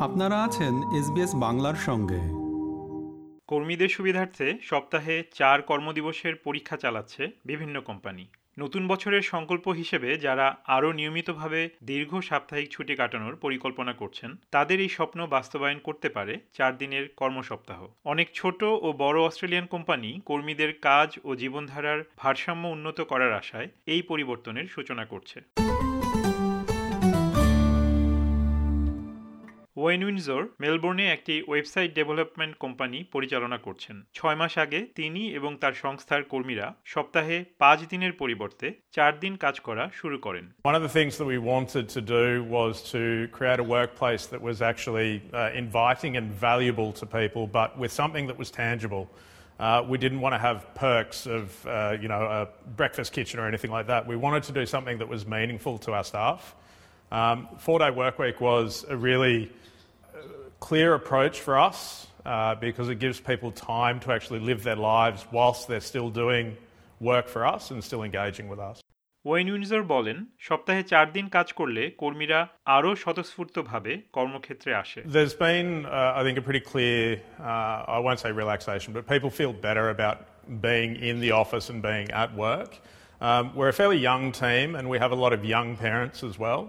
আপনারা আছেন এসবিএস বাংলার সঙ্গে। কর্মীদের সুবিধার্থে সপ্তাহে চার কর্মদিবসের পরীক্ষা চালাচ্ছে বিভিন্ন কোম্পানি। নতুন বছরের সংকল্প হিসেবে যারা আরও নিয়মিতভাবে দীর্ঘ সাপ্তাহিক ছুটি কাটানোর পরিকল্পনা করছেন, তাদের এই স্বপ্ন বাস্তবায়ন করতে পারে চার দিনের কর্মসপ্তাহ। অনেক ছোট ও বড় অস্ট্রেলিয়ান কোম্পানি কর্মীদের কাজ ও জীবনধারার ভারসাম্য উন্নত করার আশায় এই পরিবর্তনের সূচনা করছে। ওয়েন উইনজোর মেলবোর্নে একটি ওয়েবসাইট ডেভেলপমেন্ট কোম্পানি পরিচালনা করছেন ছয় মাস আগে তিনি এবং তার সংস্থার কর্মীরা সপ্তাহে পাঁচ দিনের পরিবর্তে চার দিন কাজ করা শুরু করেন One of the things that we wanted to do was to create a workplace that was actually uh, inviting and valuable to people, but with something that was tangible. Uh, we didn't want to have perks of, uh, you know, a breakfast kitchen or anything like that. We wanted to do something that was meaningful to our staff. Um, four-day work week was a really clear approach for us uh, because it gives people time to actually live their lives whilst they're still doing work for us and still engaging with us. Wayne Winsor বলেন সপ্তাহে চার দিন কাজ করলে কর্মীরা আরও স্বতঃস্ফূর্তভাবে কর্মক্ষেত্রে আসে There's been, uh, I think, a pretty clear, uh, I won't say relaxation, but people feel better about being in the office and being at work. Um, we're a fairly young team and we have a lot of young parents as well.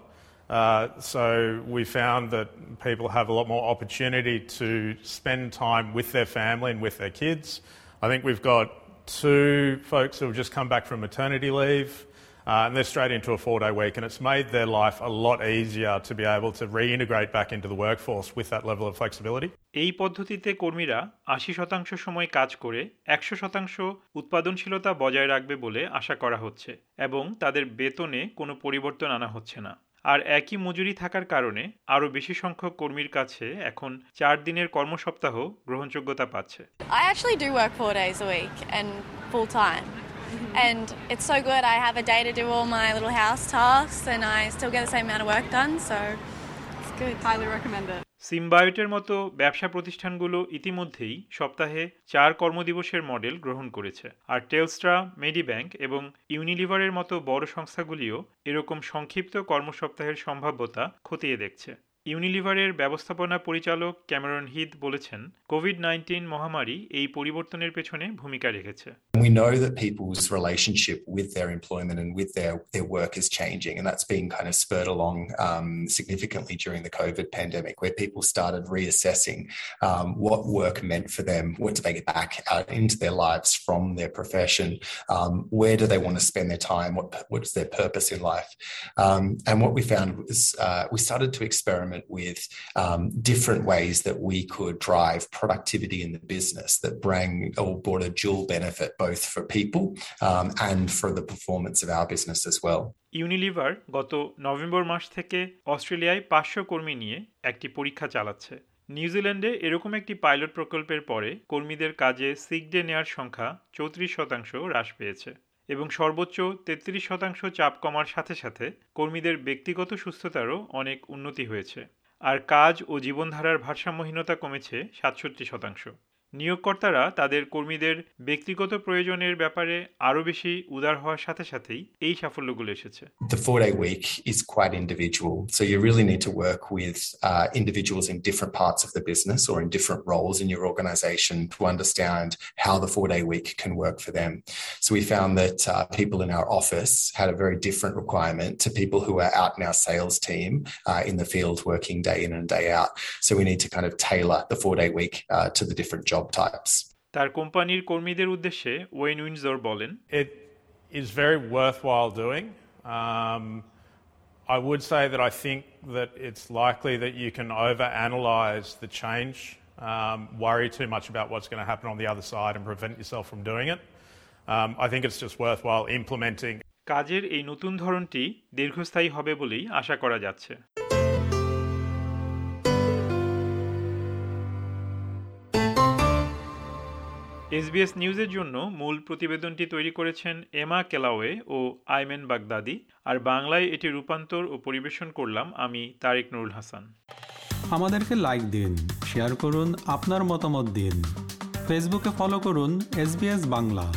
Uh, so we found that people have a lot more opportunity to spend time with their family and with their kids. I think we've got two folks who have just come back from maternity leave. Uh, and they're straight into a four day week, and it's made their life a lot easier to be able to reintegrate back into the workforce with that level of flexibility. এই পদ্ধতিতে কর্মীরা আশি শতাংশ সময় কাজ করে একশো শতাংশ উৎপাদনশীলতা বজায় রাখবে বলে আশা করা হচ্ছে এবং তাদের বেতনে কোনো পরিবর্তন আনা হচ্ছে না আর একই মজুরি থাকার কারণে আরও বেশি সংখ্যক কর্মীর কাছে এখন চার দিনের কর্মসপ্তাহ গ্রহণযোগ্যতা পাচ্ছে I actually do work four days a week and full time. And it's so good. I have a day to do all my little house tasks and I still get the same amount of work done, so it's good. Highly recommend it. সিমবায়োটের মতো ব্যবসা প্রতিষ্ঠানগুলো ইতিমধ্যেই সপ্তাহে চার কর্মদিবসের model গ্রহণ করেছে। আর টেলস্ট্রা, মেডিব্যাংক এবং ইউনিলিভারের মতো বড় সংস্থাগুলিও এরকম সংক্ষিপ্ত কর্মসপ্তাহের সম্ভাব্যতা খতিয়ে দেখছে। ইউনিলিভারের ব্যবস্থাপনা পরিচালক ক্যামেরন হিথ বলেছেন কোভিড নাইন্টিন মহামারী এই পরিবর্তনের পেছনে ভূমিকা রেখেছে We know that people's relationship with their employment and with their, their work is changing, and that's been kind of spurred along um, significantly during the COVID pandemic, where people started reassessing um, what work meant for them, what do they get back out into their lives from their profession, um, where do they want to spend their time, what what's their purpose in life, um, and what we found was uh, we started to experiment with um, different ways that we could drive productivity in the business that bring or brought a dual benefit both for people um, and for the performance of our business as well. Unilever গত November মাস থেকে অস্ট্রেলিয়ায় পাঁচশো কর্মী নিয়ে একটি পরীক্ষা চালাচ্ছে নিউজিল্যান্ডে এরকম একটি পাইলট প্রকল্পের পরে কর্মীদের কাজে সিক ডে নেওয়ার সংখ্যা চৌত্রিশ শতাংশ হ্রাস পেয়েছে এবং সর্বোচ্চ তেত্রিশ শতাংশ চাপ কমার সাথে সাথে কর্মীদের ব্যক্তিগত সুস্থতারও অনেক উন্নতি হয়েছে। আর কাজ ও জীবনধারার ভারসাম্যহীনতা কমেছে সাতষট্টি শতাংশ। নিয়োগকর্তারা তাদের কর্মীদের ব্যক্তিগত প্রয়োজনের ব্যাপারে আরও বেশি উদার হওয়ার সাথে সাথেই এই সাফল্যগুলো এসেছে The four day week is quite individual. So you really need to work with uh, individuals in different parts of the business or in different roles in your organization to understand how the four day week can work for them. So we found that uh, people in our office had a very different requirement to people who are out in our sales team uh, in the field working day in and day out. So we need to kind of tailor the four day week uh, to the different job types. তার কোম্পানির কর্মীদের উদ্দেশ্যে when উইনজোর বলেন It is very worthwhile doing. Um, I would say that I think that it's likely that you can overanalyze the change, um, worry too much about what's going to happen on the other side, and prevent yourself from doing it. Um, I think it's just worthwhile implementing কাজের এই নতুন ধরনটি দীর্ঘস্থায়ী হবে বলেই আশা করা যাচ্ছে SBS নিউজের জন্য মূল প্রতিবেদনটি তৈরি করেছেন এমা কেলাওয়ে ও আইমেন বাগদাদি। আর বাংলায় এটি রূপান্তর ও পরিবেশন করলাম আমি তারেক নুরুল হাসান। আমাদেরকে লাইক দিন শেয়ার করুন, আপনার মতামত দিন। ফেসবুকে ফলো করুন এসবিএস বাংলা।